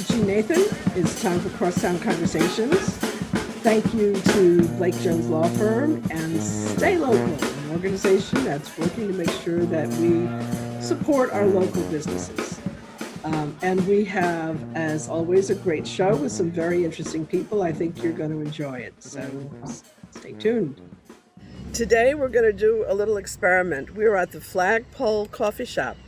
Is Nathan. It's time for Crosstown Conversations. Thank you to Blake Jones Law Firm and Stay Local, an organization that's working to make sure that we support our local businesses. Um, and we have, as always, a great show with some very interesting people. I think you're going to enjoy it. So stay tuned. Today, we're going to do a little experiment. We're at the Flagpole Coffee Shop,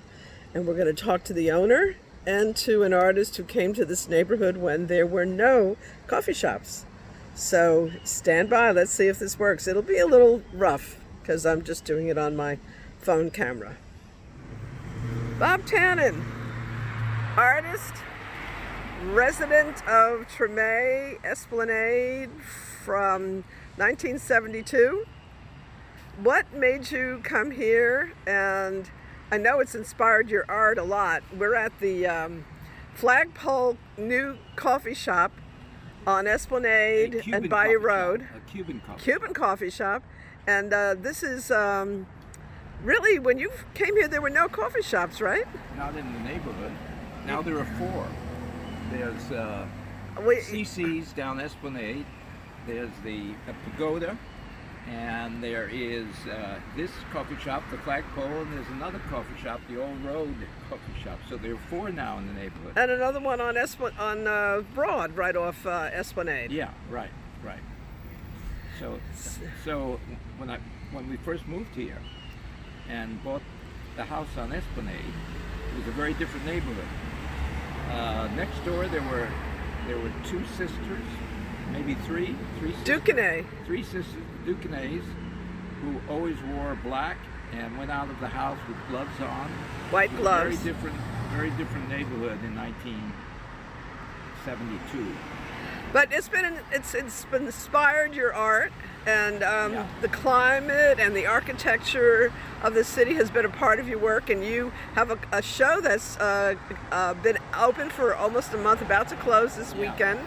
and we're going to talk to the owner and to an artist who came to this neighborhood when there were no coffee shops. So stand by, let's see if this works. It'll be a little rough because I'm just doing it on my phone camera. Bob Tannen, artist, resident of Treme Esplanade from 1972. What made you come here? And I know it's inspired your art a lot. We're at the um, Flagpole New Coffee Shop on Esplanade and Bayou Road. Shop, a Cuban coffee. Cuban coffee shop. And uh, this is um, really, when you came here, there were no coffee shops, right? Not in the neighborhood. Now there are four. There's uh, We- CC's down Esplanade. There's the Pagoda. And there is uh, this coffee shop, the Flagpole, and there's another coffee shop, the Old Road Coffee Shop. So there are four now in the neighborhood. And another one on Espl- on uh, Broad, right off uh, Esplanade. Yeah, right, right. So, so when I when we first moved here and bought the house on Esplanade, it was a very different neighborhood. Uh, next door there were there were two sisters, maybe three, three sisters, Duquesne. three sisters, Duquesnes, who always wore black and went out of the house with gloves on. White It was a gloves. Very different, very different neighborhood in 1972. But it's been it's it's been inspired your art, and um, Yeah. the climate and the architecture of the city has been a part of your work. And you have a, a show that's uh, uh, been open for almost a month, about to close this Yeah. weekend.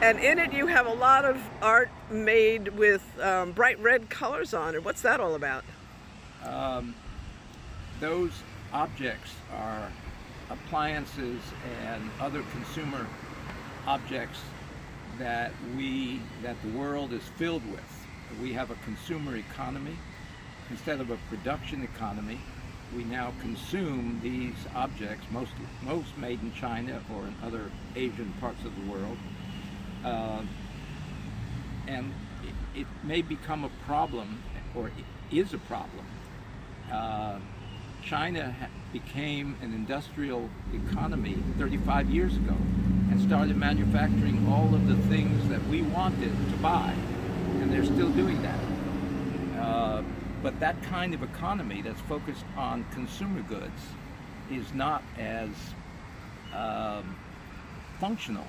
And in it, you have a lot of art made with um, bright red colors on it. What's that all about? Um, those objects are appliances and other consumer objects that we that the world is filled with. We have a consumer economy instead of a production economy. We now consume these objects, most most made in China or in other Asian parts of the world, uh, and it, it may become a problem, or it is a problem. Uh, China became an industrial economy 35 years ago and started manufacturing all of the things that we wanted to buy, and they're still doing that. Uh, but that kind of economy that's focused on consumer goods is not as um, functional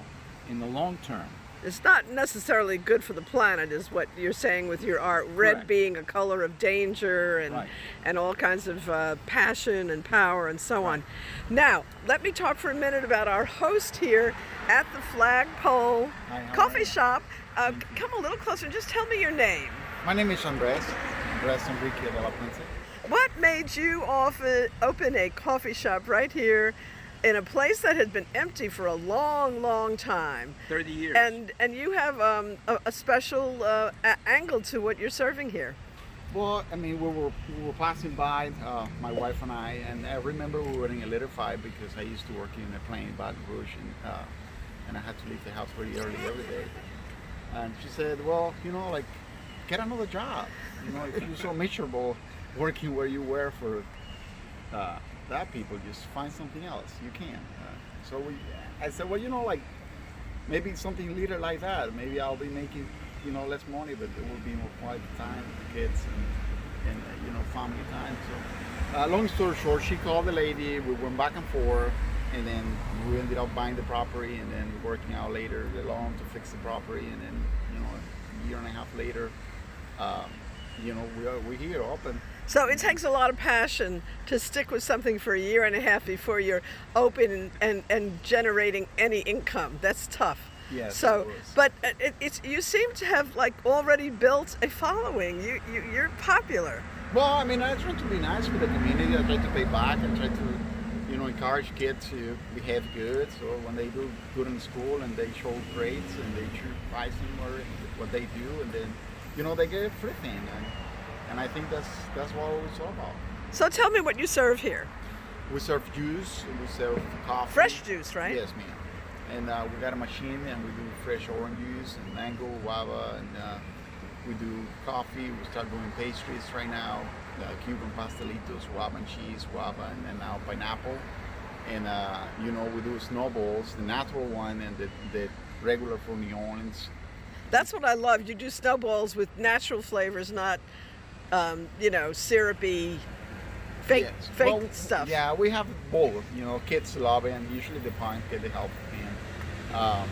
in the long term. It's not necessarily good for the planet, is what you're saying with your art. Red Correct. being a color of danger and Right. and all kinds of uh, passion and power and so on. Now, let me talk for a minute about our host here at the Flagpole Hi, Coffee? Shop. Uh, come a little closer and just tell me your name. My name is Andres, Andres Enrique de la Puente. What made you often open a coffee shop right here in a place that had been empty for a long, long time? 30 years. And and you have um, a, a special uh, a- angle to what you're serving here. Well, I mean, we were, we were passing by, uh, my wife and I, and I remember we were in a letter fight because I used to work in a plane in Baton Rouge, and, uh, and I had to leave the house very early every day. And she said, well, you know, like, get another job. You know, if you're so miserable working where you were for uh, that people, just find something else. You can. Uh, so we, I said, well, you know, like, maybe something later like that. Maybe I'll be making, you know, less money, but there will be more quality time kids and, and uh, you know, family time. So, uh, long story short, she called the lady. We went back and forth, and then we ended up buying the property, and then working out later the loan to fix the property, and then you know, a year and a half later, um, you know, we are we're here open. So it takes a lot of passion to stick with something for a year and a half before you're open and, and, and generating any income. That's tough. Yes, So, but it, it- it's you seem to have like already built a following. You, you you're popular. Well, I mean, I try to be nice with the community. I try to pay back. I try to, you know, encourage kids to behave good. So when they do good in school and they show grades and they choose pricing or what they do, and then, you know, they get everything. And, and I think that's that's what it's all about. So tell me what you serve here. We serve juice, we serve coffee. Fresh juice, right? Yes, ma'am. And uh, we got a machine and we do fresh orange juice and mango, guava, and uh, we do coffee. We start doing pastries right now. Uh, Cuban pastelitos, guava and cheese, guava, and then now pineapple. And uh, you know we do snowballs, the natural one and the, the regular from New Orleans. That's what I love. You do snowballs with natural flavors, not, um, you know, syrupy, fake, Yes. fake Well, stuff. Yeah, we have both. You know, kids love it, and usually the parents get the help. And, um,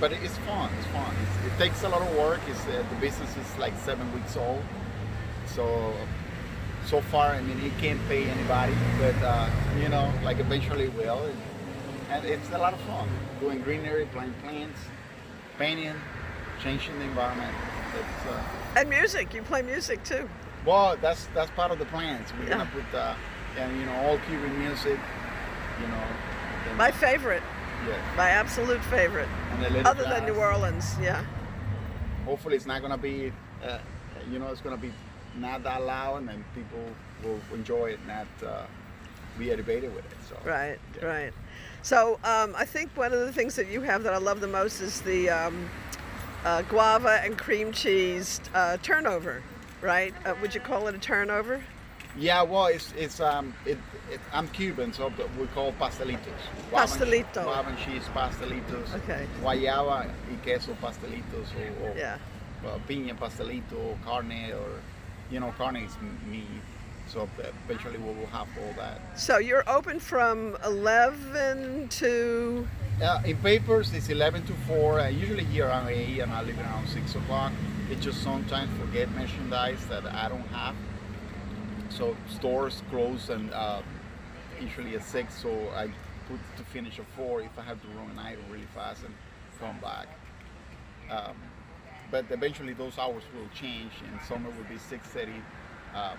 but it's fun. It's fun. It's, it takes a lot of work. It's, uh, the business is like seven weeks old, so so far, I mean, it can't pay anybody, but uh, you know, like eventually it will. And, and it's a lot of fun doing greenery, planting plants, painting, changing the environment. It's, uh, And music. You play music too. well, that's that's part of the plans. We're Yeah. gonna put uh, and you know all Cuban music, you know. My favorite. yes, My absolute favorite. and a little Other than. New Orleans, yeah. Hopefully, it's not gonna be, uh, you know, it's gonna be not that loud, and then people will enjoy it, not uh, be aggravated with it. So Right, yeah. right. So um, I think one of the things that you have that I love the most is the um, uh, guava and cream cheese uh, turnover, right? Uh, would you call it a turnover? Yeah, well, it's it's um it, it I'm Cuban, so we call pastelitos. Guava and- Pastelito. Guava and cheese pastelitos. Okay. Guayaba y queso pastelitos, or, or Yeah. uh, piña pastelito, carne, or you know, carne is meat. So eventually we will have all that. So you're open from 11 to Uh, in papers, it's 11 to 4. Uh, usually here around 8 and I leave around 6 o'clock. It just sometimes forget merchandise that I don't have. So stores close and uh, usually at 6. So I put to finish at 4 if I have to run an item really fast and come back. Um, but eventually those hours will change and summer will be 6.30 um,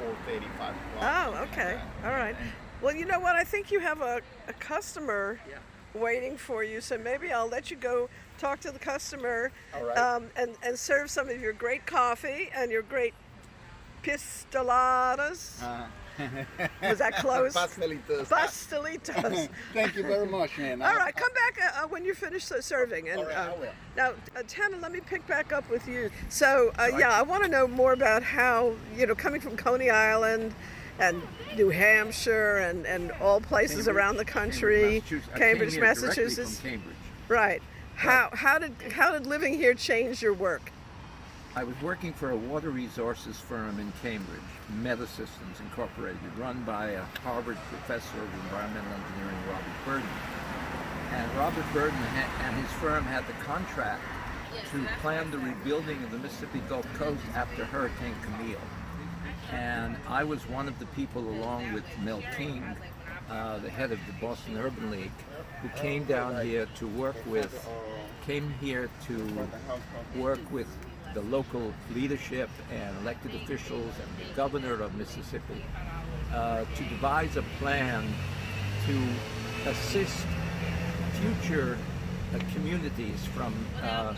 4.30, 5 o'clock. Oh, okay. All right. Well, you know what? I think you have a, a customer Yeah. waiting for you, so maybe I'll let you go talk to the customer right. um, and, and serve some of your great coffee and your great pistoladas. Uh, Was that close? Pastelitos. Pastelitos. Thank you very much, man. All right, come back uh, uh, when you're finished uh, serving. And All right, I uh, will. now, uh, Tannen, let me pick back up with you. So, uh, I- yeah, I want to know more about how you know coming from Coney Island and New Hampshire and, and all places Cambridge- around the country, Massachusetts. Cambridge, Massachusetts. Cambridge. Right. How how did how did living here change your work? I was working for a water resources firm in Cambridge, Metasystems Incorporated, run by a Harvard professor of environmental engineering, Robert Burden. And Robert Burden and his firm had the contract to plan the rebuilding of the Mississippi Gulf Coast after Hurricane Camille. And I was one of the people, along with Mel King, uh, the head of the Boston Urban League, who came down here to work with, came here to work with the local leadership and elected officials and the governor of Mississippi uh, to devise a plan to assist future uh, communities from uh,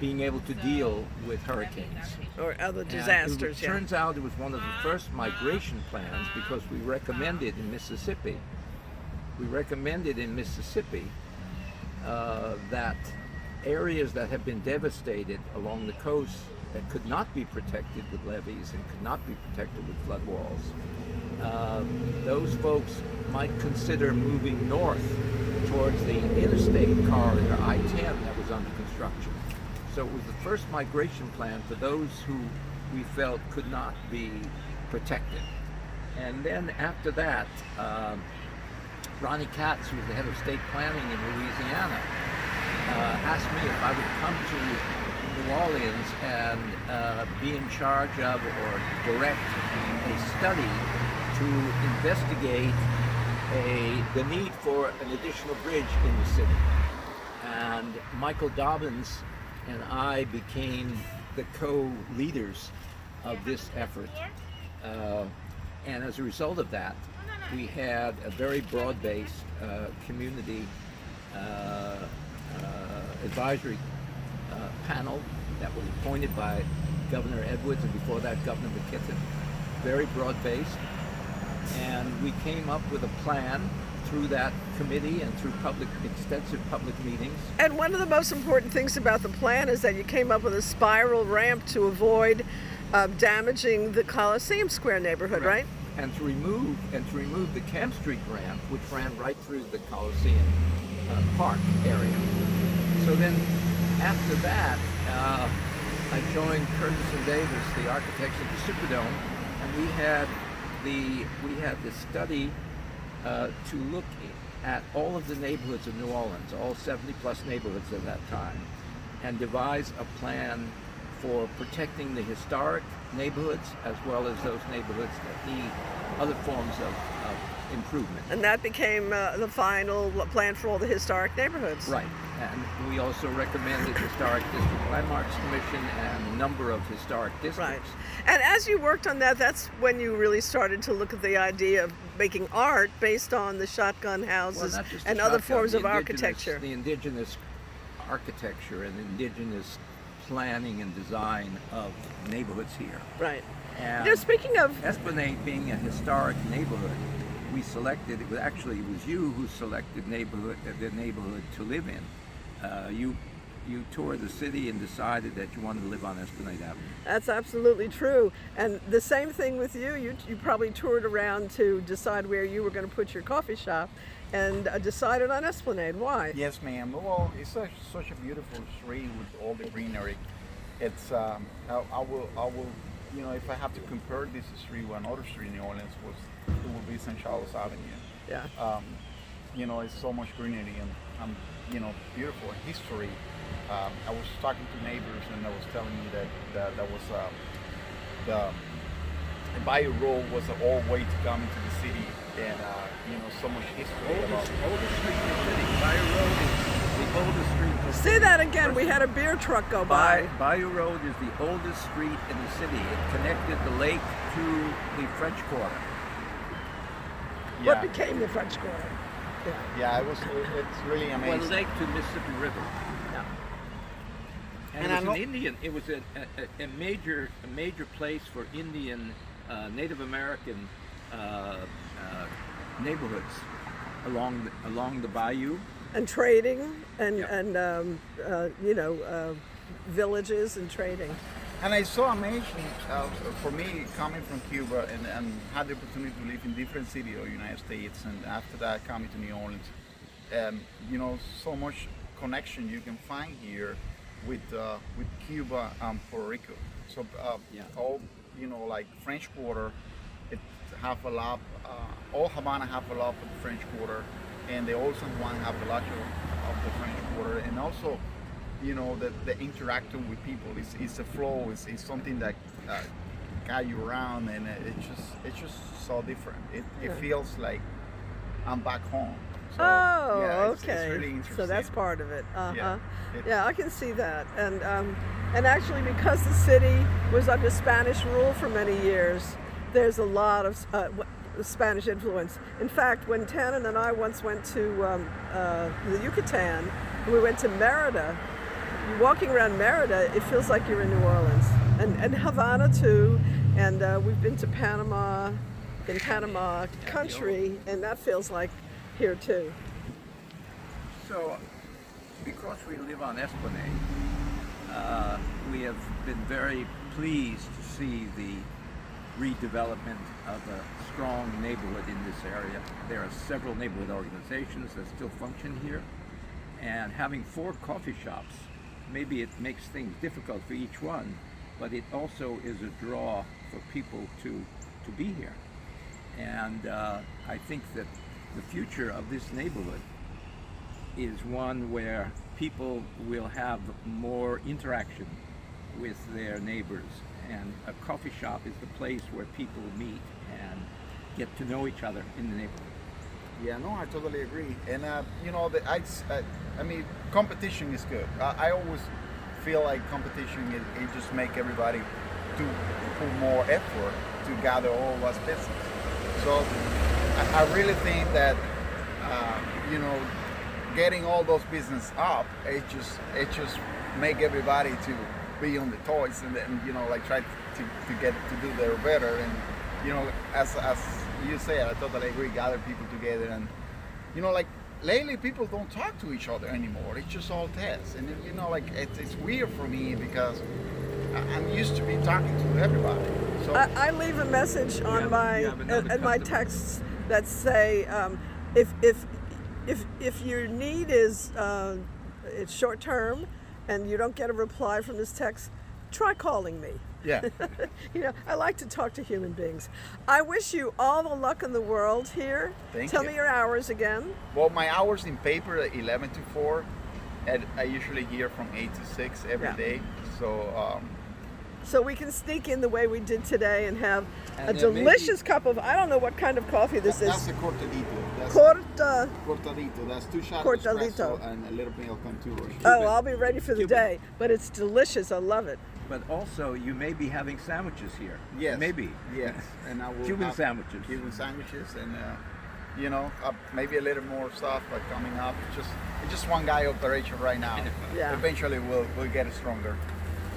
being able to deal with hurricanes. Or other disasters? It yeah. turns out it was one of the first migration plans because we recommended in Mississippi, we recommended in Mississippi uh, that areas that have been devastated along the coast that could not be protected with levees and could not be protected with flood walls, uh, those folks might consider moving north towards the interstate corridor I-10 that was under construction. So it was the first migration plan for those who we felt could not be protected. And then after that, um, Ronnie Katz, who was the head of state planning in Louisiana, uh, asked me if I would come to New Orleans and uh, be in charge of or direct a study to investigate a, the need for an additional bridge in the city. And Michael Dobbins and I became the co-leaders of this effort. Uh, and as a result of that, we had a very broad-based uh, community uh, advisory uh, panel that was appointed by Governor Edwards and before that Governor McKeithen. Very broad-based, and we came up with a plan through that committee and through public, extensive public meetings. And one of the most important things about the plan is that you came up with a spiral ramp to avoid uh, damaging the Coliseum Square neighborhood, right? And to remove and to remove the Camp Street ramp, which ran right through the Coliseum uh, Park area. So then, after that, uh, I joined Curtis and Davis, the architects of the Superdome, and we had the we had the study uh, to look at all of the neighborhoods of New Orleans, all 70 plus neighborhoods at that time, and devise a plan for protecting the historic neighborhoods as well as those neighborhoods that need other forms of, of improvement. And that became uh, the final plan for all the historic neighborhoods. Right. And we also recommended the Historic District Landmarks Commission and a number of historic districts. Right. And as you worked on that, that's when you really started to look at the idea of making art based on the shotgun houses well, and the other forms of architecture. The indigenous architecture and indigenous planning and design of neighborhoods here. Right. And you know, speaking of Esplanade being a historic neighborhood, we selected. It was actually it was you who selected neighborhood the neighborhood to live in. Uh, you you toured the city and decided that you wanted to live on Esplanade Avenue. That's absolutely true. And the same thing with you. You, you probably toured around to decide where you were going to put your coffee shop and uh, decided on Esplanade. Why? Yes, ma'am. Well, it's such, such a beautiful street with all the greenery. It's um, I, I will I will you know if I have to compare this street with another street in New Orleans was it would be St. Charles Avenue. Yeah. Um, you know, it's so much greenery and um, you know beautiful history. Um, I was talking to neighbors and I was telling me that that, that was uh, the the Bayou Road was the old way to come into the city and uh, you know so much history about Oldest, oldest street in the city. Bayou Road is the oldest street in the city. Say that again. We had a beer truck go by. Bayou Road is the oldest street in the city. It connected the lake to the French Quarter. What became the French Quarter? Yeah. Yeah, it was. It, it's really Well, amazing. the lake to Mississippi River. yeah. And, And it was an Indian. It was a, a, a major a major place for Indian uh, Native American uh, uh, neighborhoods along the, along the bayou. And trading and, Yeah. and um, uh, you know, uh, villages and trading. And I saw amazing uh, for me coming from Cuba and, and had the opportunity to live in different cities of the United States, and after that coming to New Orleans, um, you know, so much connection you can find here with uh, with Cuba and Puerto Rico. So uh, Yeah. all you know, like French Quarter, it have a lot. Uh, all Havana have a lot of the French Quarter, and the old San Juan have a lot of, of the French Quarter, and also you know the, the interacting with people is, is a flow is, is something that uh, guide you around and it- it's just it's just so different it, it feels like i'm back home so, oh, yeah, it's, okay. it's really interesting so that's part of it. Uh huh. Yeah, Yeah, I can see that. And um, and actually, because the city was under Spanish rule for many years, there's a lot of uh, Spanish influence. In fact, when Tannen and I once went to um, uh, the Yucatan, we went to Merida. Walking around Merida, it feels like you're in New Orleans, and and Havana too. And uh, we've been to Panama, in Panama country, and that feels like here too. So, because we live on Esplanade, uh, we have been very pleased to see the redevelopment of a strong neighborhood in this area. There are several neighborhood organizations that still function here, and having four coffee shops, maybe it makes things difficult for each one, but it also is a draw for people to, to be here. And uh, I think that the future of this neighborhood is one where people will have more interaction with their neighbors. And a coffee shop is the place where people meet and get to know each other in the neighborhood. Yeah no i totally agree. And uh, you know the, I, I, mean competition is good. I, I always feel like competition it, it just make everybody to put more effort to gather all of us business so I, I really think that uh, you know getting all those business up, it just it just make everybody to be on the toys and then you know like try to, to get to do their better. And you know as as you say I totally agree gather people together and you know like lately people don't talk to each other anymore. It's just all tests. And you know like it, it's weird for me because I'm used to be talking to everybody. So I, I leave a message on have- my you have and my texts that say um, if if if if your need is uh, it's short term and you don't get a reply from this text, try calling me. Yeah You know, I like to talk to human beings. I wish you all the luck in the world here. Thank Tell you. me your hours again. well my hours in paper are 11 to 4 and I usually hear from 8 to 6 every Yeah. day. so um, So we can sneak in the way we did today and have And a there may be- delicious cup of I don't know what kind of coffee this is. that's the cortadito that's Corta. cortadito that's two shots Cortadito. espresso and a little milk on two or Oh, I'll be ready for the Cuban. day. But it's delicious. I love it. But also, you may be having sandwiches here. Yes. Maybe. Yes. And I will Cuban sandwiches. Cuban sandwiches and uh, you know uh, maybe a little more stuff but coming up. It's just it's just one guy operation right now. Yeah. Eventually we'll we'll get it stronger.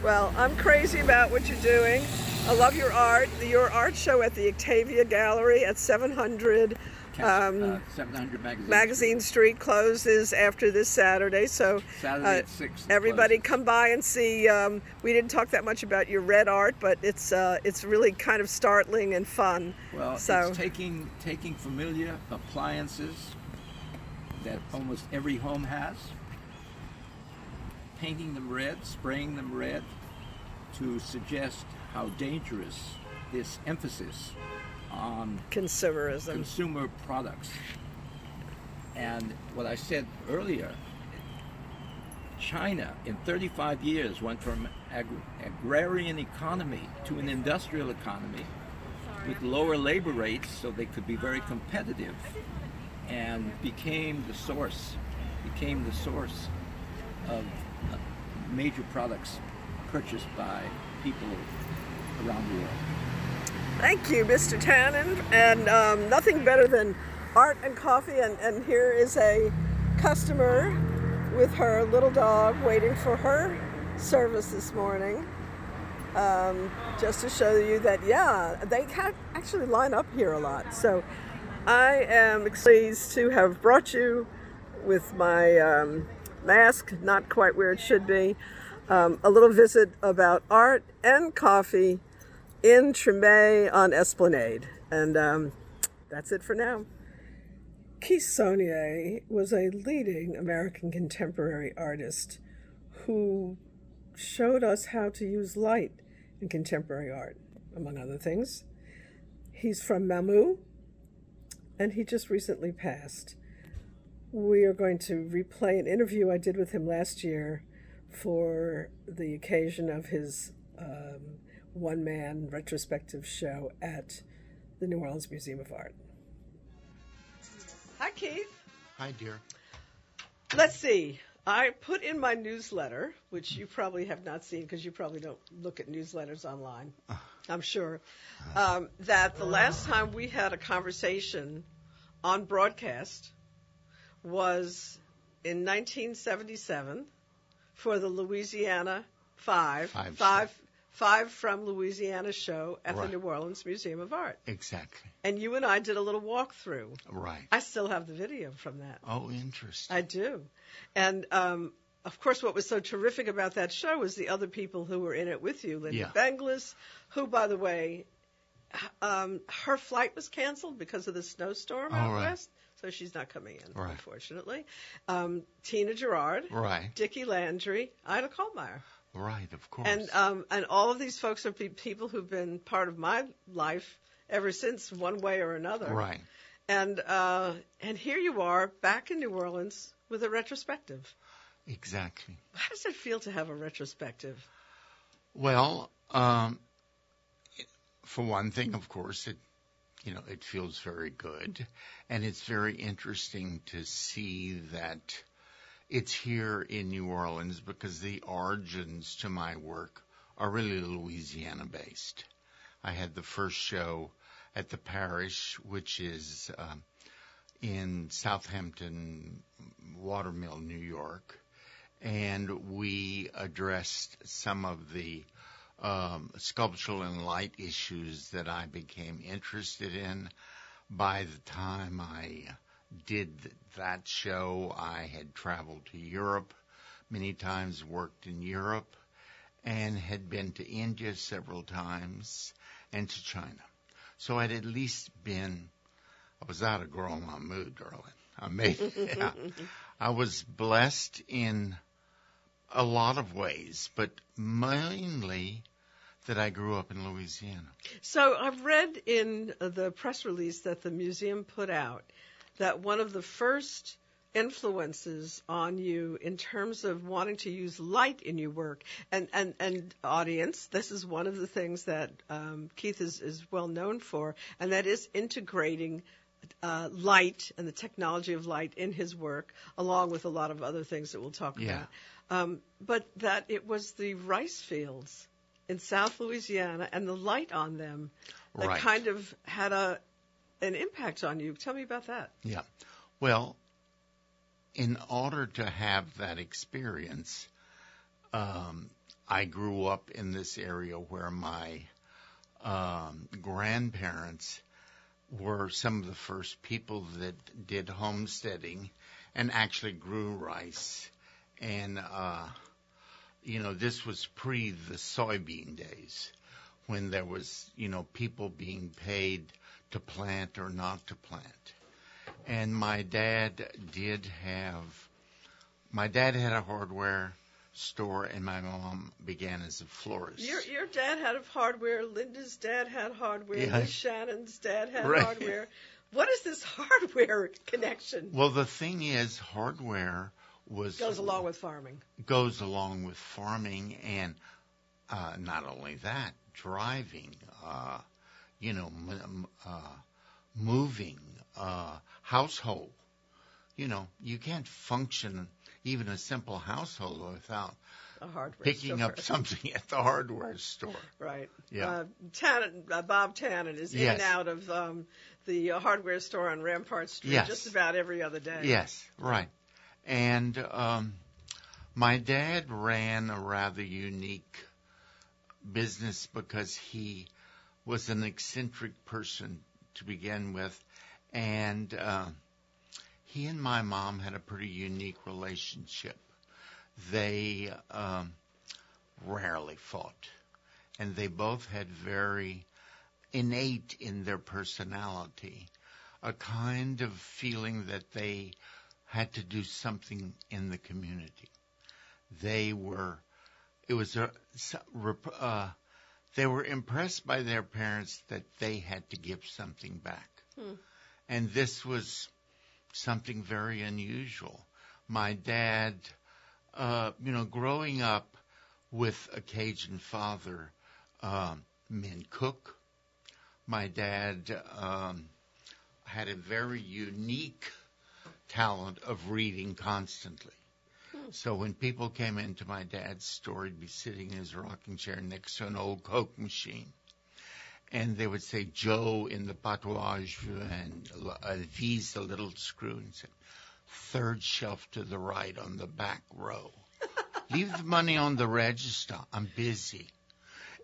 Well, I'm crazy about what you're doing. I love your art. Your art show at the Octavia Gallery at 700 um, uh, 700 magazine. Magazine Street closes after this Saturday. So Saturday uh, at 6. everybody closes. come by and see. Um, we didn't talk that much about your red art, but it's uh, it's really kind of startling and fun. Well, so it's taking taking familiar appliances that almost every home has, painting them red, spraying them red, to suggest how dangerous this emphasis on consumerism. consumer products. And what I said earlier, China in 35 years went from ag- agrarian economy to an industrial economy with lower labor rates so they could be very competitive and became the source became the source of uh, major products purchased by people around the world. Thank you, Mr. Tannen. And um, nothing better than art and coffee. And, and here is a customer with her little dog waiting for her service this morning. Um, just to show you that, yeah, they ca- actually line up here a lot. So I am pleased to have brought you with my um, mask, not quite where it should be, um, a little visit about art and coffee in Treme on Esplanade. And um, that's it for now. Keith was a leading American contemporary artist who showed us how to use light in contemporary art, among other things. He's from Mamou, and he just recently passed. We are going to replay an interview I did with him last year for the occasion of his um, one man retrospective show at the New Orleans Museum of Art. Hi, Keith. Hi, dear. Let's see. I put in my newsletter, which you probably have not seen because you probably don't look at newsletters online, I'm sure, um, that the last time we had a conversation on broadcast was in 1977 for the Louisiana Five, Five five, five from Louisiana show at Right. the New Orleans Museum of Art. Exactly. And you and I did a little walkthrough. Right. I still have the video from that. Oh, interesting. I do. And um, of course, what was so terrific about that show was the other people who were in it with you. Linda Yeah. Benglis, who, by the way, um, her flight was canceled because of the snowstorm Oh, out right. west, so she's not coming in, Right. unfortunately. Um, Tina Girouard, Right. Dickie Landry, Ida Kohlmeyer. Right, of course. And um, and all of these folks are pe- people who've been part of my life ever since, one way or another. right. And uh, and here you are back in New Orleans with a retrospective. Exactly. How does it feel to have a retrospective? Well, um, for one thing, of course, it you know it feels very good, and it's very interesting to see that it's here in New Orleans because the origins to my work are really Louisiana based. I had the first show at the Parrish, which is um, in Southampton, Watermill, New York, and we addressed some of the um, sculptural and light issues that I became interested in. By the time I did that show, I had traveled to Europe many times, worked in Europe, and had been to India several times and to China. So I'd at least been, I was out of growing mood, darling. I made, yeah. I was blessed in a lot of ways, but mainly that I grew up in Louisiana. So I've read in the press release that the museum put out that one of the first influences on you in terms of wanting to use light in your work and and and audience this is one of the things that um, keith is is well known for and that is integrating uh, light and the technology of light in his work along with a lot of other things that we'll talk Yeah. about um, but that it was the rice fields in south louisiana and the light on them that Right. kind of had a an impact on you tell me about that Yeah. Well, in order to have that experience, um, I grew up in this area where my um, grandparents were some of the first people that did homesteading and actually grew rice. And, uh, you know, this was pre the soybean days when there was, you know, people being paid to plant or not to plant. And my dad did have, my dad had a hardware store and my mom began as a florist. Your your dad had a hardware. Linda's dad had hardware. Yeah. Shannon's dad had Right. hardware. What is this hardware connection? well, the thing is, hardware was Goes along with farming. goes along with farming and uh, not only that, driving, uh, you know, m- uh, moving, uh, household. You know, you can't function even a simple household without A hardware. picking store. up something at the hardware store. Right. Yeah. Uh, Tannen, uh, Bob Tannen is in and out of um, the uh, hardware store on Rampart Street Yes. just about every other day. Yes, right. And um, my dad ran a rather unique business because he was an eccentric person to begin with, and uh, he and my mom had a pretty unique relationship. They um, rarely fought, and they both had very innate in their personality a kind of feeling that they had to do something in the community. They were, it was a, uh, they were impressed by their parents that they had to give something back. Hmm. And this was something very unusual. My dad, uh, you know, growing up with a Cajun father, um, men cook. My dad, um, had a very unique talent of reading constantly. So when people came into my dad's store, he'd be sitting in his rocking chair next to an old Coke machine. And they would say, Joe in the patois, and uh, V's the little screw, and said, third shelf to the right on the back row. Leave the money on the register. I'm busy.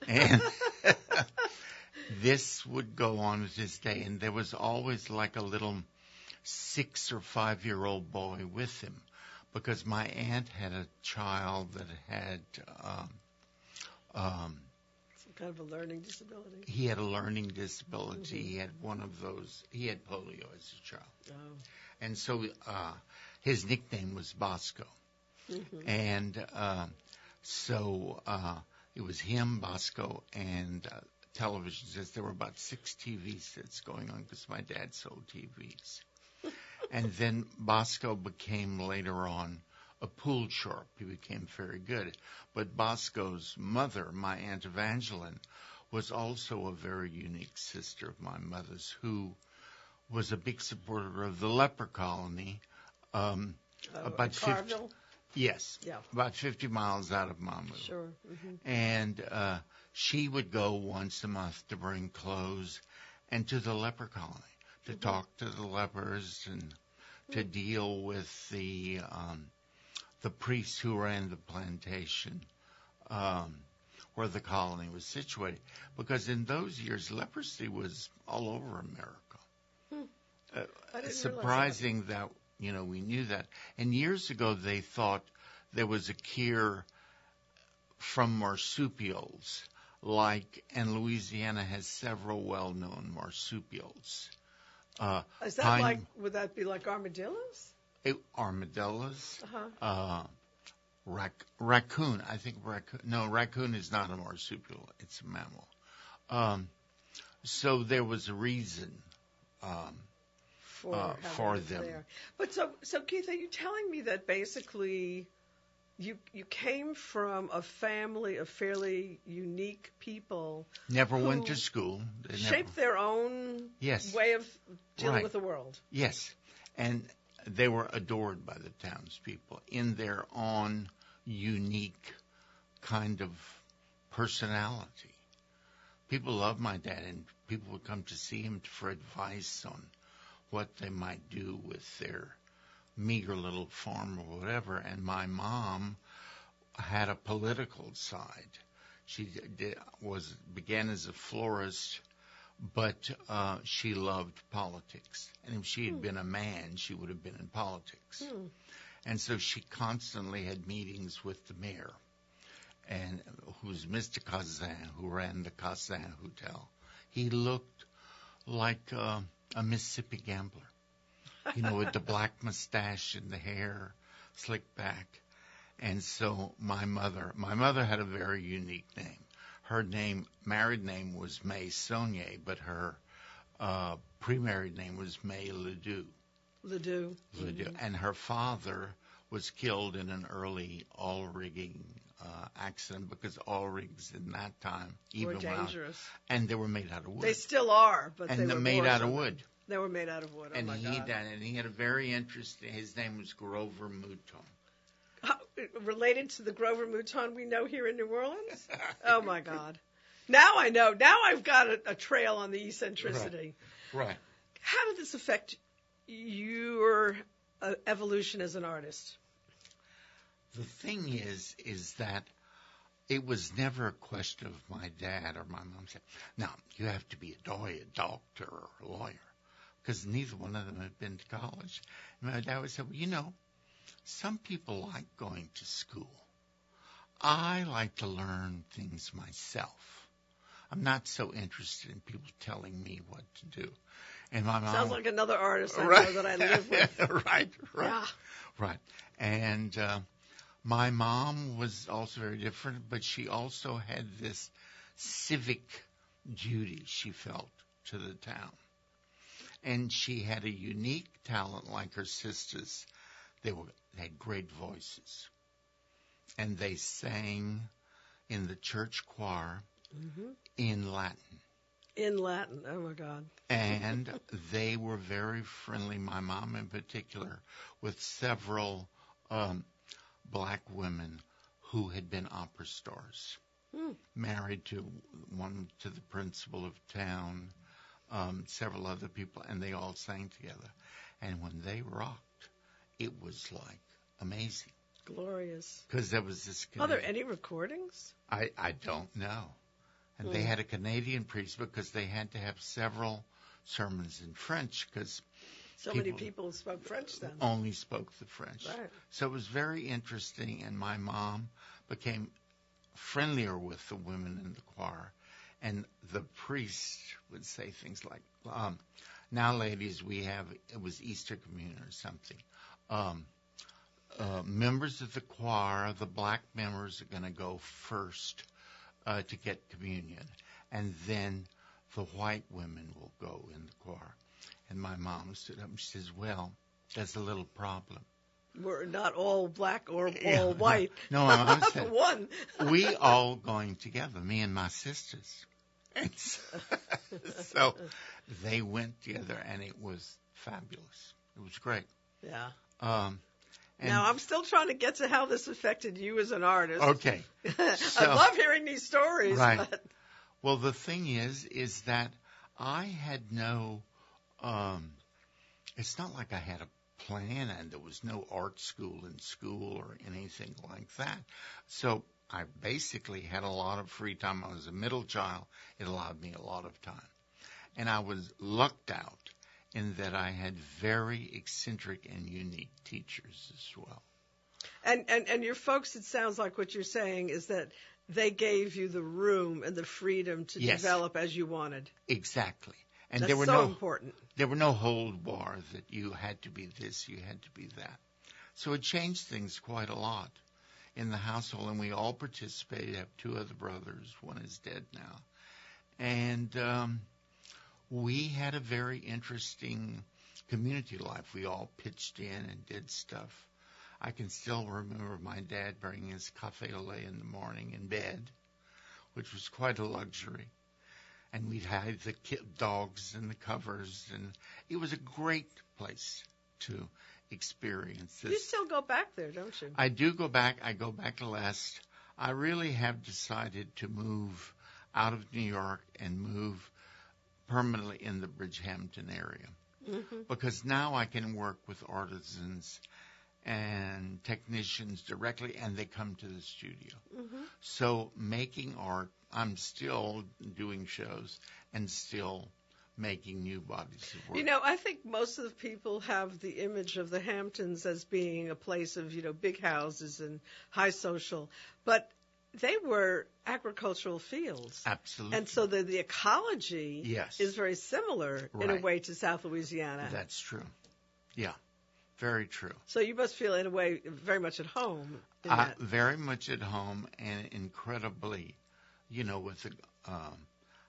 And this would go on to this day, and there was always like a little six or five year old boy with him because my aunt had a child that had um, um, Some kind of a learning disability. he had a learning disability. He had one of those. He had polio as a child, Oh. and so uh, his nickname was Bosco. Mhm. And uh, so uh, it was him, Bosco, and uh, television sets. There were about six TV sets going on because my dad sold TVs. And then Bosco became later on a pool sharp. He became very good. But Bosco's mother, my Aunt Evangeline, was also a very unique sister of my mother's who was a big supporter of the leper colony. Um, Oh, About in 50 Carville? yes, Yeah. about 50 miles out of Mamou. Sure. hmm And uh, she would go once a month to bring clothes and to the leper colony to talk to the lepers and to deal with the um, the priests who ran the plantation um, where the colony was situated. Because in those years, leprosy was all over America. Uh, Hmm. Didn't surprising that. you know we knew that. And years ago, they thought there was a cure from marsupials, like and Louisiana has several well-known marsupials. Uh, Is that pine- like? Would that be like armadillos? it, armadillos, Uh-huh. uh, rac- raccoon. I think raccoon. No, raccoon is not a marsupial. It's a mammal. Um, so there was a reason. Um, for uh, for them. There. But so so Keith, are you telling me that basically you you came from a family of fairly unique people never went to school. They never- shaped their own Yes. way of dealing Right. with the world? Yes, and they were adored by the townspeople in their own unique kind of personality. People loved my dad, and people would come to see him for advice on what they might do with their meager little farm or whatever. And my mom had a political side. She did, was began as a florist but uh, she loved politics. And if she had been a man, she would have been in politics. Hmm. And so she constantly had meetings with the mayor, and who's Mr. Kazan, who ran the Kazan Hotel. He looked like uh, a Mississippi gambler, you know, with the black mustache and the hair slicked back. And so my mother, my mother had a very unique name her name, married name was May Sonnier, but her uh, pre-married name was May Ledoux. Ledoux. Ledoux. And her father was killed in an early all rigging uh, accident because all rigs in that time, even while, dangerous. and they were made out of wood. They still are, but and they they're were made out of wood. They were made out of wood. Oh and my he God. done, and he had a very interesting. His name was Grover Mouton. How- related to the Grover Mouton we know here in New Orleans? oh my God. Now I know. Now I've got a, a trail on the eccentricity. Right. How did this affect your uh, evolution as an artist? The thing is, is that it was never a question of my dad or my mom saying, "Now you have to be a a doctor, or a lawyer," because neither one of them had been to college. And my dad would say, "Well, you know, some people like going to school. I like to learn things myself. I'm not so interested in people telling me what to do." And my mom Sounds like another artist I right. that I live with. right, right, Yeah. right. And uh, my mom was also very different, but she also had this civic duty she felt to the town. And she had a unique talent like her sisters. They were they had great voices. And they sang in the church choir hmm in Latin. In Latin. Oh my God. and they were very friendly, my mom in particular, with several um, black women who had been opera stars, Hmm. married to one to the principal of town, um, several other people, and they all sang together. And when they rocked, it was like amazing Glorious. because there was this. Are there any recordings? I, I don't know. And they Hmm. had a Canadian priest because they had to have several sermons in French because So many People- people spoke French then. only spoke the French. Right. So it was very interesting, and my mom became friendlier with the women in the choir. And the priest would say things like, um, now, ladies, we have, it was Easter communion or something. Um, uh, members of the choir, the black members are going to go first uh, to get communion, and then the white women will go in the choir. And my mom stood up and she says, "Well, there's a little problem. We're not all black or Yeah. all white. No, mom For said- one. we all going together, me and my sisters." And so, so they went together, and it was fabulous. It was great. Yeah. Um, and, now I'm still trying to get to how this affected you as an artist. okay. I love hearing these stories. Right. But Well, the thing is, is that I had no, um, it's not like I had a plan and there was no art school in school or anything like that. So I basically had a lot of free time. I was a middle child. It allowed me a lot of time. And I was lucked out in that I had very eccentric and unique teachers as well. And, and and your folks, it sounds like what you're saying is that they gave you the room and the freedom to Yes. develop as you wanted. Exactly. And there were so no important. there were no hold bars that you had to be this, you had to be that. So it changed things quite a lot in the household, and we all participated. I have two other brothers. One is dead now, and um, we had a very interesting community life. We all pitched in and did stuff. I can still remember my dad bringing his cafe au lait in the morning in bed, which was quite a luxury and we'd hide the ki- dogs in the covers, and it was a great place to experience this. You still go back there, don't you? I do go back. I go back last. I really have decided to move out of New York and move permanently in the Bridgehampton area Mm-hmm. because now I can work with artisans and technicians directly, and they come to the studio. Mm-hmm. So making art, I'm still doing shows and still making new bodies of work. You know, I think most of the people have the image of the Hamptons as being a place of, you know, big houses and high social, but they were agricultural fields. Absolutely. And so the, the ecology Yes. is very similar in a way to South Louisiana. That's true. Yeah, very true. so you must feel in a way very much at home Uh, very much at home and incredibly, you know, with the, um,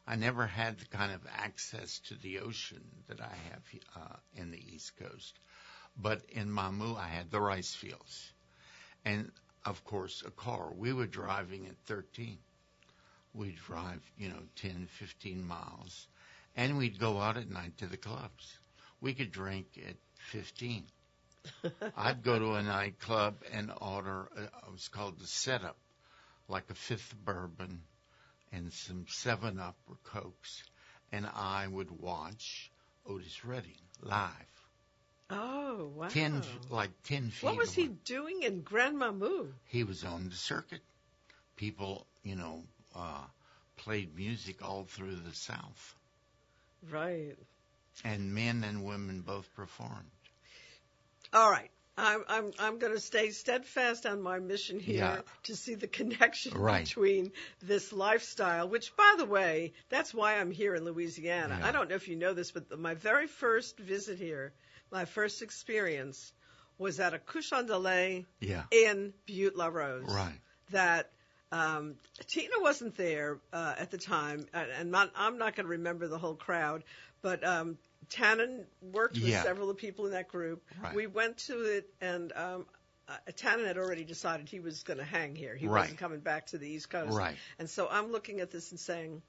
I never had the kind of access to the ocean that I have uh, in the East Coast. But in Mamou, I had the rice fields. And of course, a car. We were driving at 13. We'd drive, you know, 10, 15 miles. And we'd go out at night to the clubs. We could drink at 15. I'd go to a nightclub and order, uh, it was called the setup, like a fifth bourbon and some 7 Up or Cokes. And I would watch Otis Redding live. oh, wow. 10, like 10 feet what was he doing in Grand Mamou? He was on the circuit. People, you know, uh, played music all through the South. Right. And men and women both performed. All right. I'm I'm I'm going to stay steadfast on my mission here Yeah. to see the connection Right. between this lifestyle, which, by the way, that's why I'm here in Louisiana. Yeah. I don't know if you know this, but my very first visit here, my first experience, was at a cochon de lait Yeah. in Butte La Rose. Right. That um, Tina wasn't there uh, at the time, and and not, I'm not going to remember the whole crowd, but um, Tannen worked with Yeah. several of the people in that group. Right. We went to it, and um, uh, Tannen had already decided he was going to hang here. He Right. wasn't coming back to the East Coast. Right. And so I'm looking at this and saying,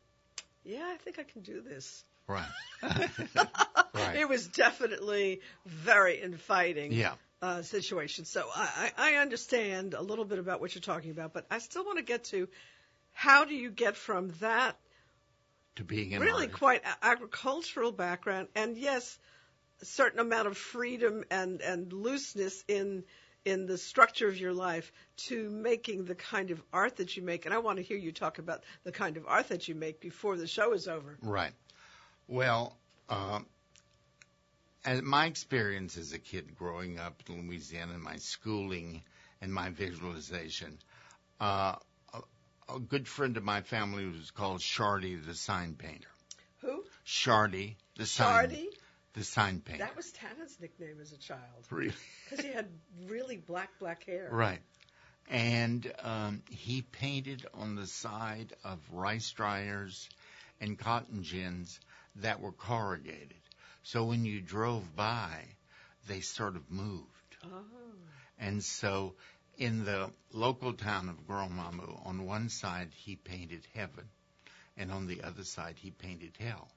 yeah, I think I can do this. Right. right. It was definitely very inviting Yeah. uh, situation. So I, I I understand a little bit about what you're talking about, but I still want to get to how do you get from that To being an really artist. quite agricultural background and yes, a certain amount of freedom and, and looseness in in the structure of your life to making the kind of art that you make. And I want to hear you talk about the kind of art that you make before the show is over. Right. Well, um, and my experience as a kid growing up in Louisiana, my schooling and my visualization, uh, a, good friend of my family was called Shardy the sign painter. Who? Shardy the sign, Shardy? the sign painter. That was Tannen's nickname as a child Really? because he had really black, black hair. Right. And um, he painted on the side of rice dryers and cotton gins that were corrugated. So when you drove by, they sort of moved. Oh. And so in the local town of Grand Mamou, on one side he painted heaven, and on the other side he painted hell.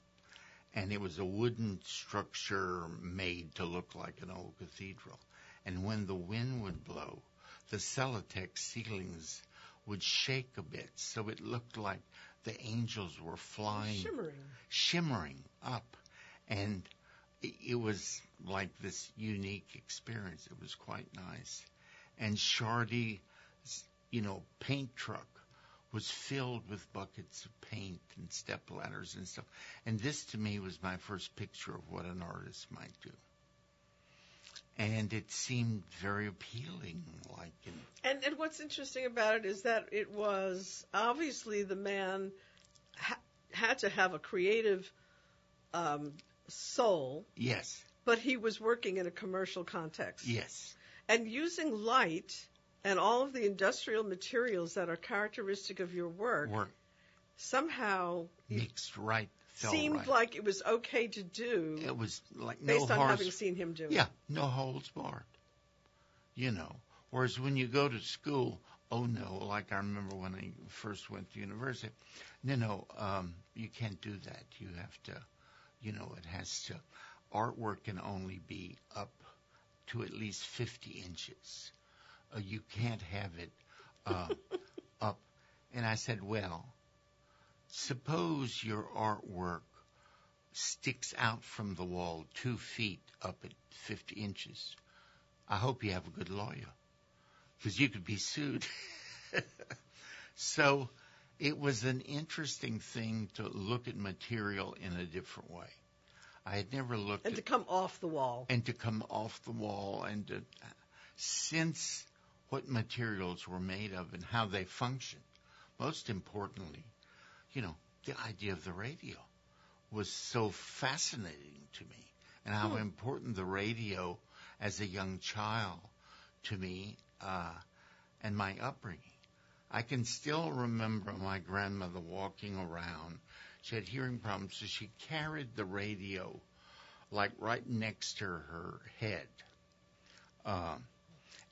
And it was a wooden structure made to look like an old cathedral. And when the wind would blow, the Celotex ceilings would shake a bit, so it looked like the angels were flying, Shimmering. shimmering up, and it, it was like this unique experience. It was quite nice, and Shardy's, you know, paint truck was filled with buckets of paint and step ladders and stuff. And this to me was my first picture of what an artist might do. And it seemed very appealing, like in And and what's interesting about it is that it was obviously the man ha- had to have a creative um, soul, yes, but he was working in a commercial context. yes, And using light and all of the industrial materials that are characteristic of your work work somehow mixed right, seemed right. like it was okay to do it was like no based on horse, having seen him do it. Yeah, no holds barred. You know, whereas when you go to school, oh no, like I remember when I first went to university, no, no, um, you can't do that. You have to, you know, it has to, artwork can only be up to at least 50 inches. Uh, you can't have it uh, up. And I said, well, suppose your artwork sticks out from the wall two feet up at 50 inches. I hope you have a good lawyer because you could be sued. so it was an interesting thing to look at material in a different way. I had never looked And at to come off the wall. and to come off the wall and to sense what materials were made of and how they functioned. Most importantly, you know, the idea of the radio was so fascinating to me and how important the radio as a young child to me uh, and my upbringing. I can still remember my grandmother walking around. She had hearing problems, so she carried the radio like right next to her head. Um,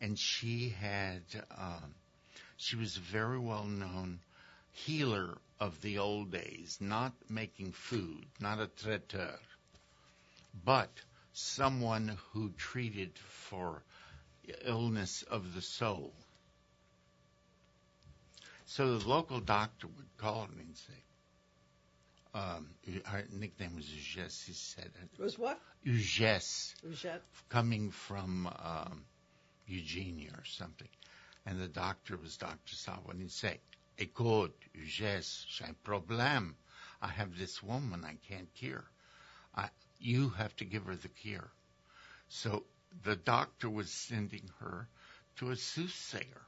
and she had, um, she was a very well known healer of the old days, not making food, not a traiteur, but someone who treated for illness of the soul. So the local doctor would call me and say, um, her nickname was Eugesse, he said. It was what? Eugette? coming from um, Eugenia or something. And the doctor was Dr. Sawa, and he'd say, Écoute, Eugesse, j'ai problème. I have this woman I can't cure. I, you have to give her the cure. So the doctor was sending her to a soothsayer.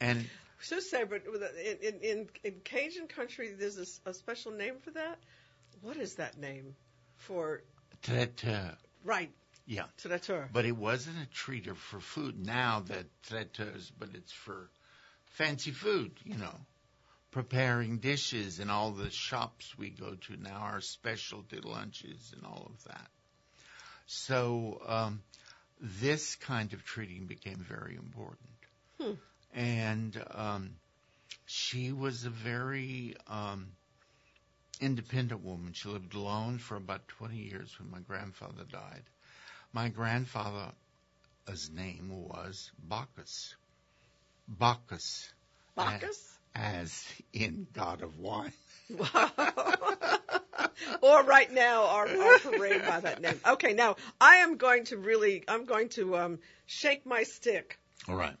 And Soothsayer, but with in, in, in Cajun country, there's a a, special name for that. What is that name for? traiteur, Right, yeah. traiteur. But it wasn't a treater for food. Now that traiteurs, but it's for fancy food, you know, preparing dishes and all the shops we go to now are specialty lunches and all of that. So um, this kind of treating became very important. Hmm. And um, she was a very um, independent woman. She lived alone for about 20 years when my grandfather died. My grandfather's name was Bacchus. Bacchus. Bacchus? As in God of wine. or right now, our, our parade by that name. Okay, now I am going to really, I'm going to um, shake my stick. All right.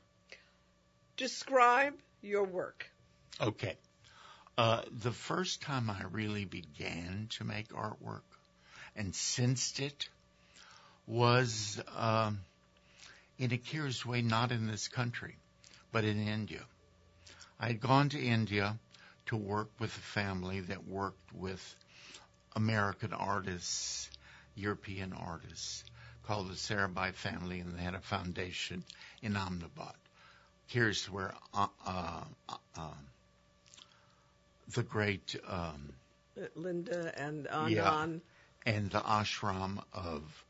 Describe your work. Okay. Uh, the first time I really began to make artwork and sensed it was um, in a curious way, not in this country, but in India. I had gone to India to work with a family that worked with American artists, European artists, called the Sarabhai family, and they had a foundation in Ahmedabad. Here's where uh, uh, uh, um, the great um, Lynda and Yeah. Anand. and the ashram of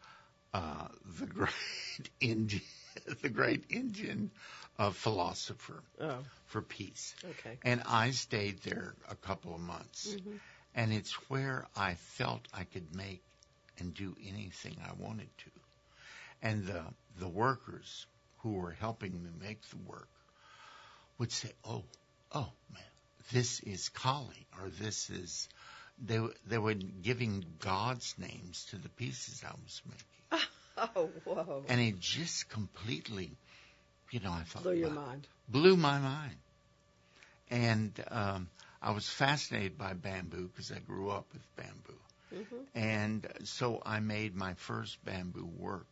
uh, the great Indian, the great Indian uh, philosopher Oh, for peace. okay. And I stayed there a couple of months, and it's where I felt I could make and do anything I wanted to. And the the workers who were helping me make the work would say, "Oh, oh man, this is Kali or this is they they were giving God's names to the pieces I was making, Oh, whoa. and it just completely, you know, I thought Blew your wow, mind. blew my mind. And um, I was fascinated by bamboo because I grew up with bamboo. hmm And so I made my first bamboo work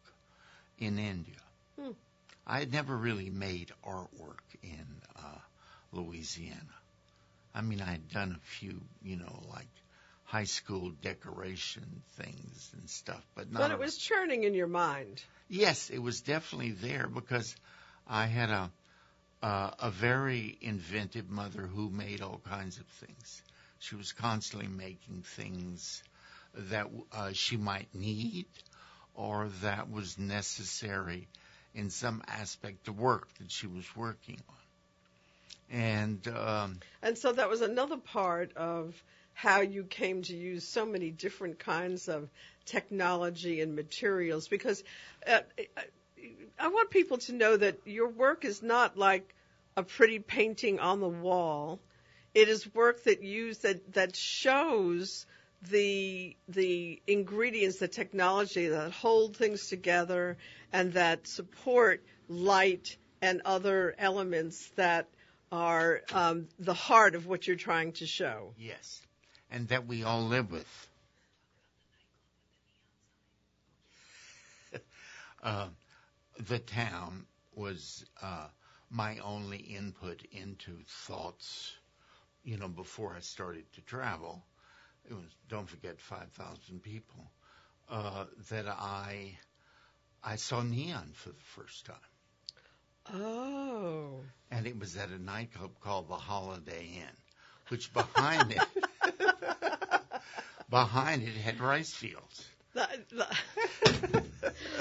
in India. Hmm. I had never really made artwork in uh, Louisiana. I mean, I had done a few, you know, like high school decoration things and stuff, but not. But it was churning in your mind. Yes, it was definitely there because I had a uh, a very inventive mother who made all kinds of things. She was constantly making things that uh, she might need or that was necessary in some aspect of work that she was working on. And um, And so that was another part of how you came to use so many different kinds of technology and materials because uh, I want people to know that your work is not like a pretty painting on the wall. It is work that use that that shows the the ingredients, the technology that hold things together and that support light and other elements that are um, the heart of what you're trying to show. yes, and that we all live with. uh, the town was uh, my only input into thoughts. You know, before I started to travel, it was don't forget five thousand people. Uh, that I I saw neon for the first time, Oh. and it was at a nightclub called the Holiday Inn, which behind it behind it had rice fields. The, the,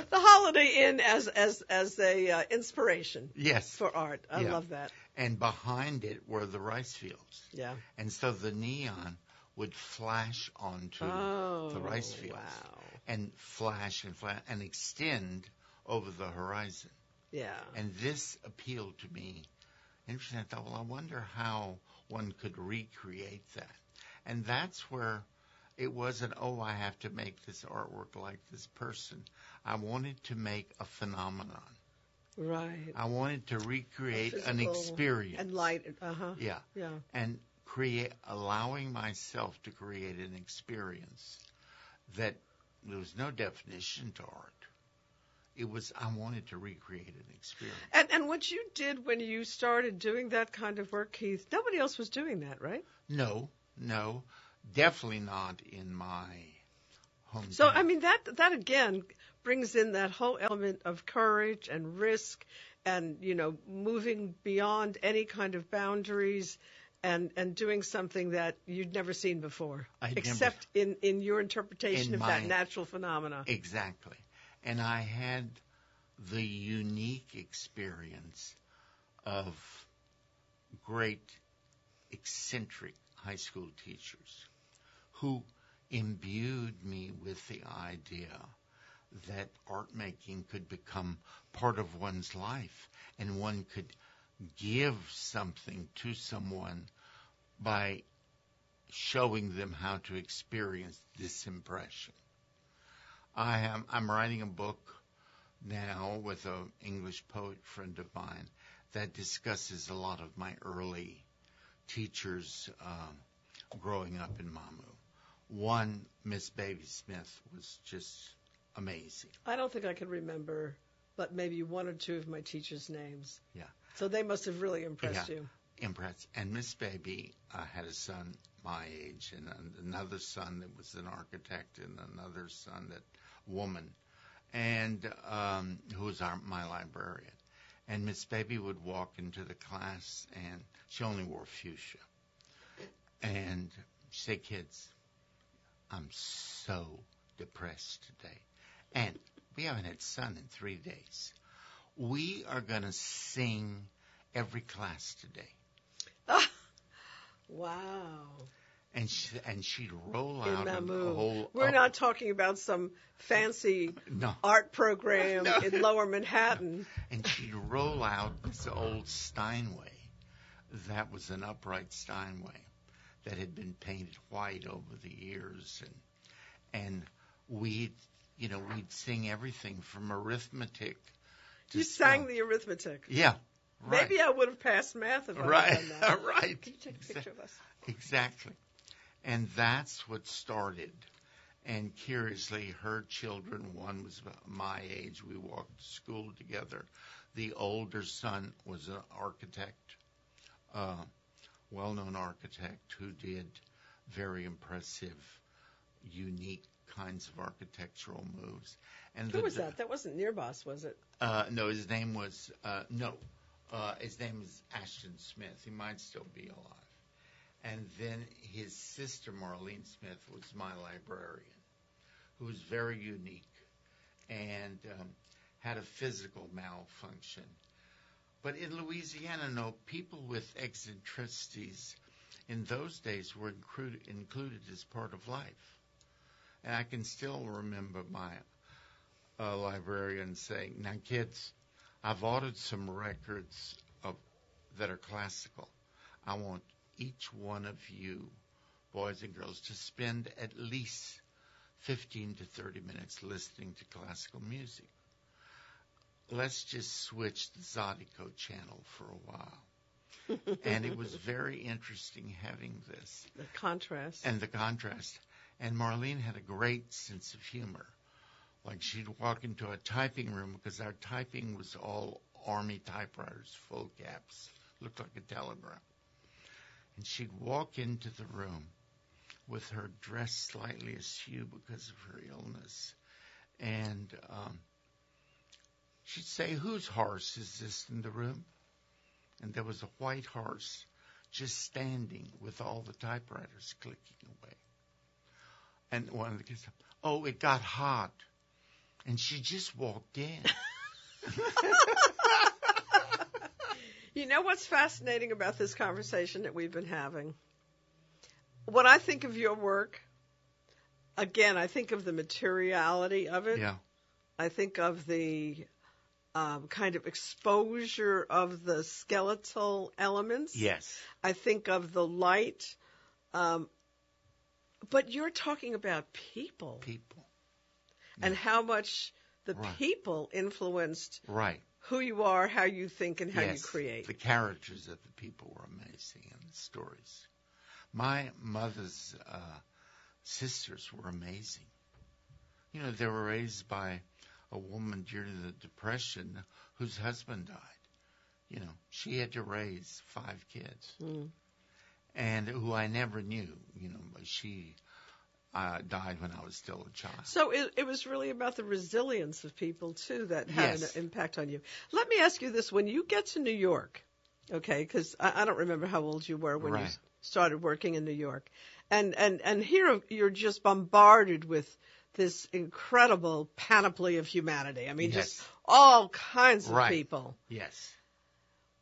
the Holiday Inn as as as a uh, inspiration Yes, for art. I Yeah. love that. and behind it were the rice fields. Yeah. And so the neon would flash onto Oh. the rice fields Wow. and flash and flash and extend over the horizon. Yeah. And this appealed to me. Interesting. I thought, well, I wonder how one could recreate that. And that's where it wasn't, oh, I have to make this artwork like this person. I wanted to make a phenomenon. Right. I wanted to recreate an experience. And light. Uh huh. Yeah. Yeah. and allowing myself to create an experience that there was no definition to art. It was I wanted to recreate an experience. And and what you did when you started doing that kind of work, Keith, nobody else was doing that, right? No, no, definitely not in my hometown. So I mean that that again brings in that whole element of courage and risk and you know moving beyond any kind of boundaries and and doing something that you'd never seen before I'd never- except in in your interpretation In of that natural phenomena. exactly, and I had the unique experience of great eccentric high school teachers who imbued me with the idea that art making could become part of one's life and one could give something to someone by showing them how to experience this impression. I am I'm writing a book now with an English poet friend of mine that discusses a lot of my early teachers um, growing up in Mamou. One, Miss Baby Smith, was just amazing. I don't think I can remember, but maybe one or two of my teachers' names. Yeah. So they must have really impressed Yeah. you. Impressed. And Miss Baby uh, had a son my age, and another son that was an architect, and another son that woman, and um, who was our, my librarian. And Miss Baby would walk into the class, and she only wore fuchsia. And say, "Kids, I'm so depressed today, and we haven't had sun in three days. We are going to sing every class today." Wow. and she, and she'd roll out a, whole. We're a- not talking about some fancy no, art program No. in lower Manhattan. and she'd roll out this old Steinway that was an upright Steinway that had been painted white over the years, and and we'd you know, we'd sing everything from arithmetic. You sang spell- the arithmetic. yeah, right, Maybe I would have passed math if I right, had done that. right. Can you take a picture of us? Exactly. And that's what started. And curiously, her children, one was about my age, we walked to school together. The older son was an architect, uh, well known architect who did very impressive, unique kinds of architectural moves. And Who was that? That wasn't Nearboss, was it? Uh, no, his name was, uh, no, uh, his name is Ashton Smith. He might still be alive. And then his sister, Marlene Smith, was my librarian, who was very unique and um, had a physical malfunction. But in Louisiana, no, people with eccentricities in those days were included, included as part of life. And I can still remember my uh, librarian saying, "Now, kids, I've ordered some records of that are classical. I want each one of you, boys and girls, to spend at least 15 to 30 minutes listening to classical music. Let's just switch the Zydeco channel for a while." and it was very interesting having this The contrast. and the contrast. And Marlene had a great sense of humor. Like she'd walk into a typing room because our typing was all army typewriters, full caps, looked like a telegram. And she'd walk into the room with her dress slightly askew because of her illness. And um, she'd say, Whose horse is this in the room? And there was a white horse just standing with all the typewriters clicking away. And one of the kids said, Oh, it got hot. And she just walked in. You know what's fascinating about this conversation that we've been having? When I think of your work, again, I think of the materiality of it. yeah. I think of the um, kind of exposure of the skeletal elements. Yes. I think of the light. Um, but you're talking about people People. and how much the Right. people influenced Right. who you are, how you think, and how yes. you create. The characters of the people were amazing and the stories. My mother's uh, sisters were amazing. You know, they were raised by a woman during the Depression whose husband died. You know, she had to raise five kids. Mm. And who I never knew, you know, but she uh, died when I was still a child. So it, it was really about the resilience of people too that had Yes. an impact on you. Let me ask you this: When you get to New York, okay, because I, I don't remember how old you were when you Right. s- started working in New York, and and and here you're just bombarded with this incredible panoply of humanity. I mean, just all kinds of Right. people. Yes.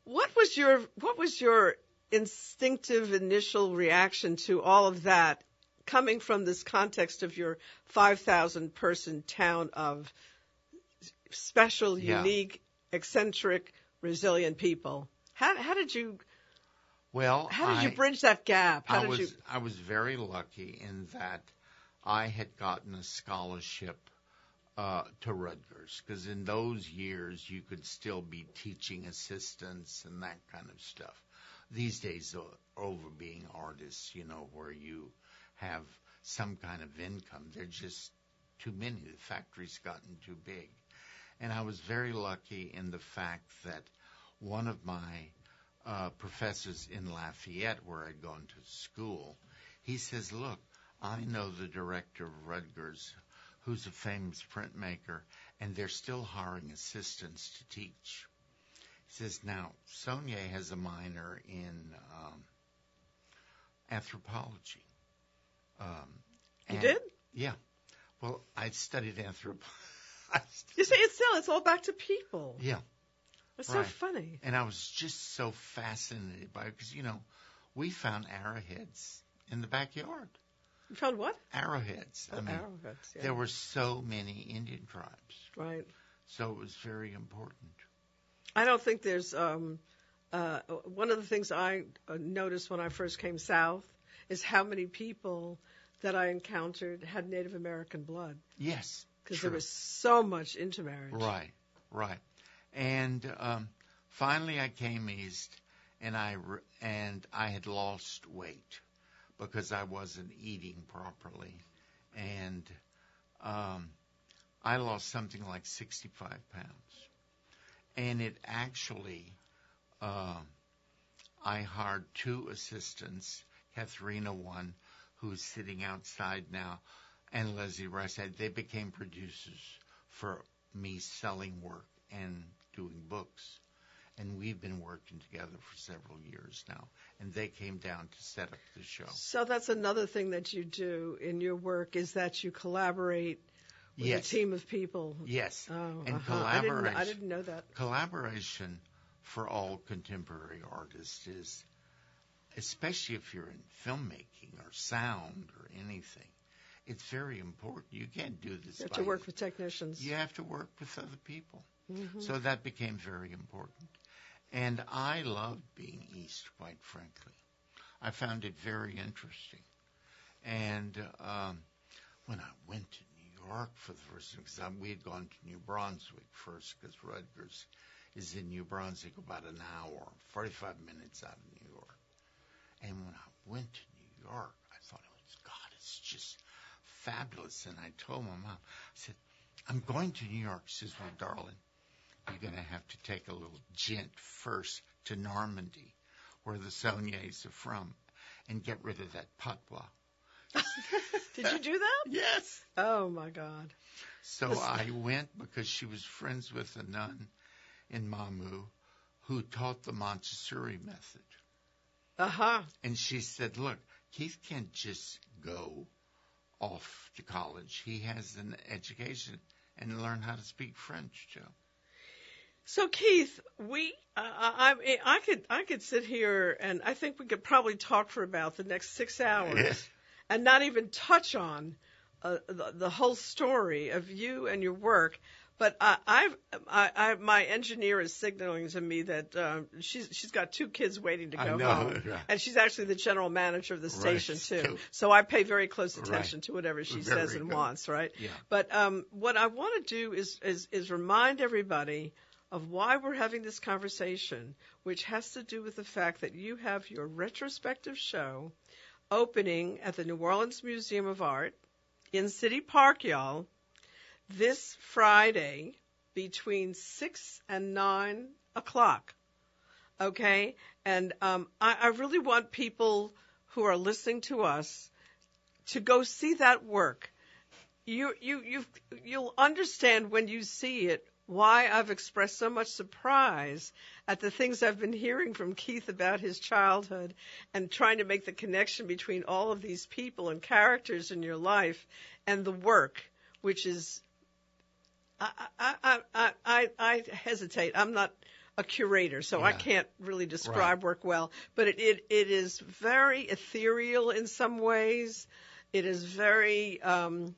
What was your what was your instinctive initial reaction to all of that coming from this context of your 5,000 person town of special, Yeah. unique, eccentric, resilient people? How, how did you Well, how did you bridge that gap? How I was you I was very lucky in that I had gotten a scholarship uh, to Rutgers because in those years you could still be teaching assistants and that kind of stuff. These days, over being artists, you know, where you have some kind of income, they're just too many. The factory's gotten too big, and I was very lucky in the fact that one of my uh, professors in Lafayette, where I'd gone to school, he says, "Look, I know the director of Rutgers, who's a famous printmaker, and they're still hiring assistants to teach." He says, "Now, Sonnier has a minor in um, anthropology." Um, you and- did? Yeah. Well, I studied anthropology. You say it's still it's all back to people. yeah. It's so funny. And I was just so fascinated by it because, you know, we found arrowheads in the backyard. You found what? Arrowheads. I Oh, mean, arrowheads. Yeah. there were so many Indian tribes. right. So it was very important. I don't think there's um, uh, one of the things I uh, noticed when I first came south is how many people that I encountered had Native American blood Yes. because there was so much intermarriage. Right, right. And um, finally, I came east, and I re- and I had lost weight because I wasn't eating properly, and um, I lost something like 65 pounds. And it actually, um I hired two assistants, Katharina one, who's sitting outside now, and Leslie Rice. They became producers for me selling work and doing books. And we've been working together for several years now. And they came down to set up the show. So that's another thing that you do in your work is that you collaborate with Yes. a team of people. Yes. Oh, and uh-huh. I didn't, collaboration. I didn't know that. collaboration for all contemporary artists is, especially if you're in filmmaking or sound or anything, it's very important. You can't do this You have to work with technicians. You have to work with other people. Mhm. So that became very important. And I loved being East, quite frankly. I found it very interesting. And um, when I went to York for the first time, because we had gone to New Brunswick first, because Rutgers is in New Brunswick about an hour, 45 minutes out of New York. And when I went to New York, I thought, oh, it was, God, it's just fabulous. And I told my mom, I said, I'm going to New York. She says, well, darling, you're going to have to take a little jint first to Normandy, where the Sonniers are from, and get rid of that patois. Did you do that? Yes. Oh my God. So I went because she was friends with a nun in Mamou who taught the Montessori method. Uh huh. And she said, look, Keith can't just go off to college. He has an education and learn how to speak French too. So Keith, we, uh, I, I, I could, I could sit here and I think we could probably talk for about the next six hours Yes. And not even touch on uh, the, the whole story of you and your work. But I, I've, I, I, my engineer is signaling to me that um, she's she's got two kids waiting to go know, home, right. and she's actually the general manager of the station too. too. So I pay very close Right. attention to whatever she Very says and good. wants. Right. Yeah. But um, what I want to do is, is is remind everybody of why we're having this conversation, which has to do with the fact that you have your retrospective show opening at the New Orleans Museum of Art in City Park, y'all, this Friday between 6 and 9 o'clock. Okay? And um, I, I really want people who are listening to us to go see that work. You, you, you, you'll understand when you see it why I've expressed so much surprise at the things I've been hearing from Keith about his childhood and trying to make the connection between all of these people and characters in your life and the work, which is, I, I, I, I, I, I hesitate. I'm not a curator, so I can't really describe work well, but it, it, it is very ethereal in some ways. It is very, um,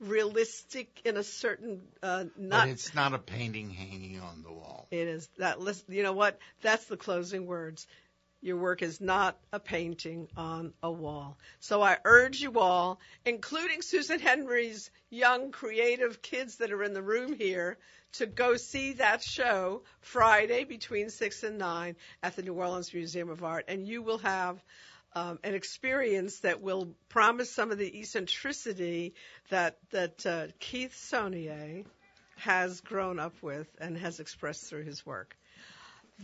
realistic in a certain uh, not but it's not a painting hanging on the wall. it is. That list you know what? That's the closing words. Your work is not a painting on a wall. So i urge you all including susan henry's young creative kids that are in the room here to go see that show friday between 6 and 9 at the new orleans museum of art. And you will have um, an experience that will promise some of the eccentricity that that uh, Keith Sonnier has grown up with and has expressed through his work.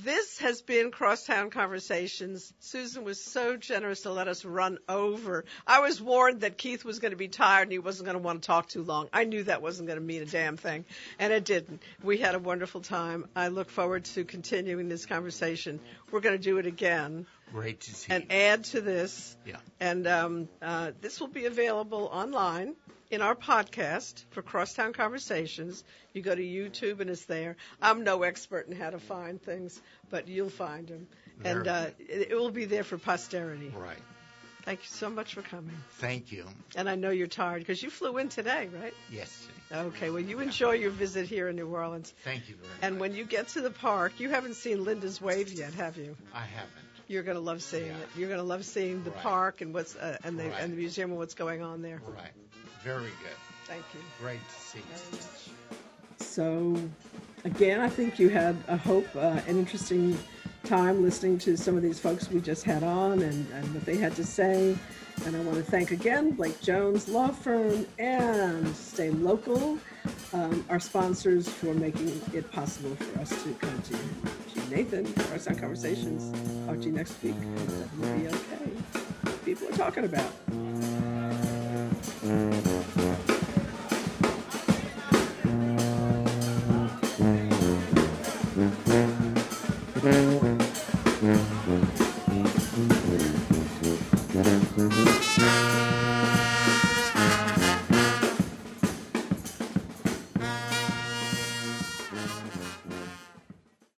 This has been Crosstown Conversations. Susan was so generous to let us run over. I was warned that Keith was going to be tired and he wasn't going to want to talk too long. I knew that wasn't going to mean a damn thing, and it didn't. We had a wonderful time. I look forward to continuing this conversation. We're going to do it again Great to see and add to this. Yeah. And um, uh, this will be available online in our podcast for Crosstown Conversations. You go to YouTube and it's there. I'm no expert in how to find things, but you'll find them. And uh, it, it will be there for posterity. Right. Thank you so much for coming. Thank you. And I know you're tired because you flew in today, right? Yes. Okay, well, you enjoy your visit here in New Orleans. Thank you very And much. And when you get to the park, you haven't seen Lynda's Wave yet, have you? I haven't. You're going to love seeing Yeah. it. You're going to love seeing the Right. park and what's uh, and the Right. and the museum and what's going on there. Right. Very good. Thank you Great to see you. So, again, I think you had a hope, uh, an interesting time listening to some of these folks we just had on and, and what they had to say. And I want to thank again Blake Jones Law Firm and Stay Local, um, our sponsors, for making it possible for us to come to you. Nathan, our Sound Conversations. Talk to you next week. Be okay. People are talking about.